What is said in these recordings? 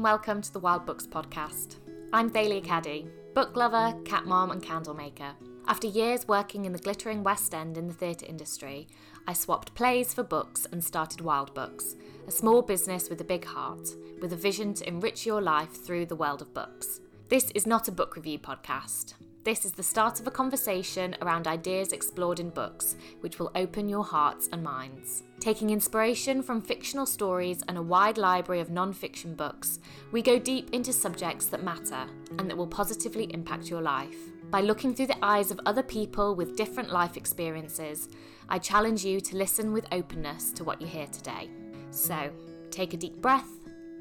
and welcome to the Wild Books podcast. I'm Thalia Caddy, book lover, cat mom, and candle maker. After years working in the glittering West End in the theatre industry, I swapped plays for books and started Wild Books, a small business with a big heart, with a vision to enrich your life through the world of books. This is not a book review podcast. This is the start of a conversation around ideas explored in books, which will open your hearts and minds. Taking inspiration from fictional stories and a wide library of non fiction books, we go deep into subjects that matter and that will positively impact your life. By looking through the eyes of other people with different life experiences, I challenge you to listen with openness to what you hear today. So, take a deep breath,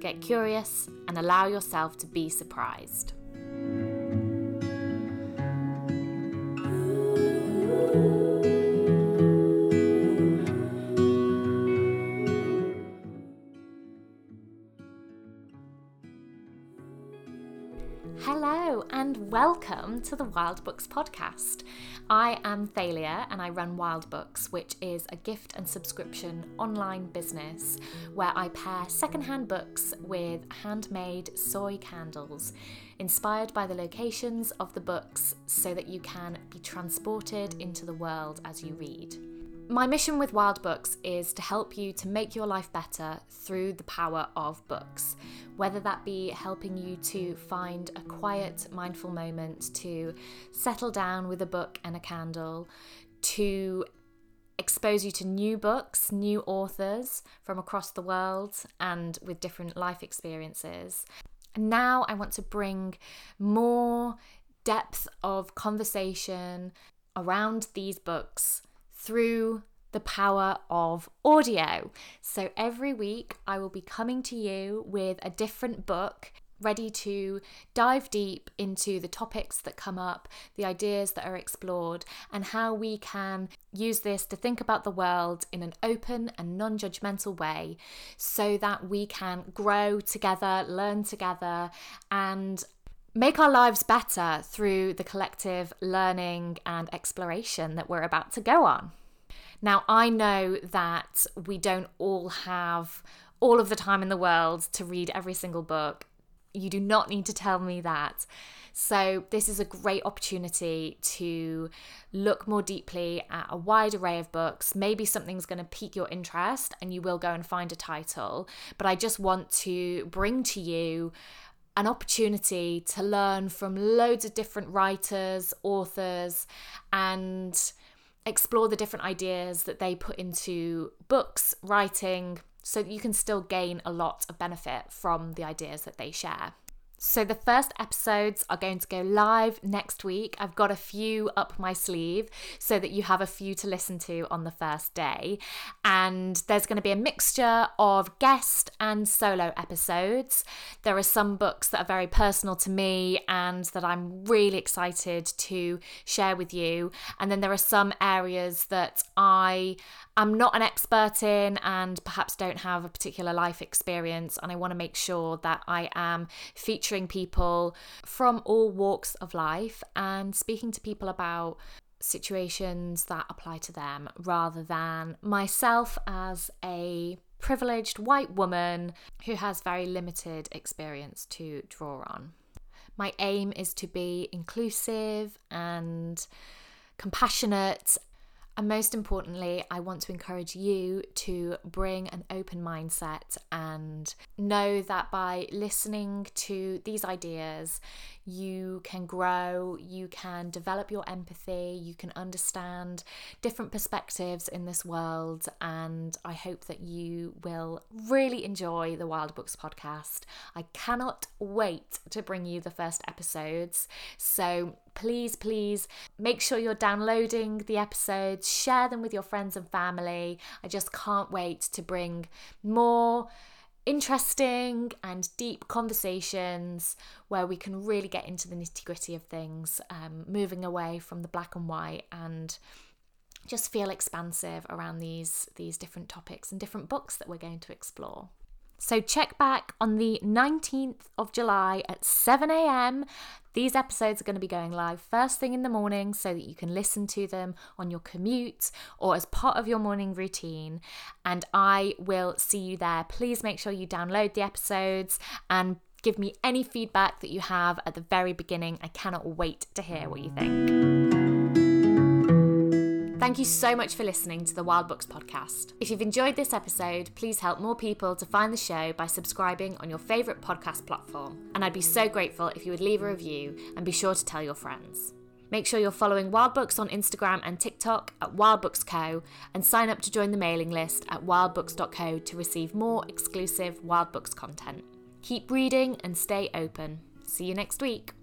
get curious, and allow yourself to be surprised. Hello and welcome to the Wild Books podcast. I am Thalia and I run Wild Books, which is a gift and subscription online business where I pair secondhand books with handmade soy candles inspired by the locations of the books so that you can be transported into the world as you read. My mission with Wild Books is to help you to make your life better through the power of books, whether that be helping you to find a quiet, mindful moment to settle down with a book and a candle, to expose you to new books, new authors from across the world, and with different life experiences. And now I want to bring more depth of conversation around these books through the power of audio. So every week I will be coming to you with a different book ready to dive deep into the topics that come up, the ideas that are explored, and how we can use this to think about the world in an open and non judgmental way so that we can grow together, learn together, and make our lives better through the collective learning and exploration that we're about to go on. Now, I know that we don't all have all of the time in the world to read every single book. You do not need to tell me that. So, this is a great opportunity to look more deeply at a wide array of books. Maybe something's going to pique your interest and you will go and find a title. But I just want to bring to you an opportunity to learn from loads of different writers, authors, and explore the different ideas that they put into books, writing, so that you can still gain a lot of benefit from the ideas that they share. So, the first episodes are going to go live next week. I've got a few up my sleeve so that you have a few to listen to on the first day. And there's going to be a mixture of guest and solo episodes. There are some books that are very personal to me and that I'm really excited to share with you. And then there are some areas that I am not an expert in and perhaps don't have a particular life experience. And I want to make sure that I am featuring people from all walks of life and speaking to people about situations that apply to them rather than myself as a privileged white woman who has very limited experience to draw on. My aim is to be inclusive and compassionate and most importantly, I want to encourage you to bring an open mindset and know that by listening to these ideas, you can grow, you can develop your empathy, you can understand different perspectives in this world. And I hope that you will really enjoy the Wild Books podcast. I cannot wait to bring you the first episodes. So please, please make sure you're downloading the episodes, share them with your friends and family. I just can't wait to bring more interesting and deep conversations where we can really get into the nitty gritty of things, um, moving away from the black and white and just feel expansive around these these different topics and different books that we're going to explore. So check back on the 19th of July at 7 a.m. These episodes are going to be going live first thing in the morning so that you can listen to them on your commute or as part of your morning routine. And I will see you there. Please make sure you download the episodes and Give me any feedback that you have at the very beginning. I cannot wait to hear what you think. Thank you so much for listening to the Wild Books podcast. If you've enjoyed this episode, please help more people to find the show by subscribing on your favourite podcast platform. And I'd be so grateful if you would leave a review and be sure to tell your friends. Make sure you're following Wild Books on Instagram and TikTok at Wild Books Co. and sign up to join the mailing list at wildbooks.co to receive more exclusive Wild Books content. Keep reading and stay open. See you next week.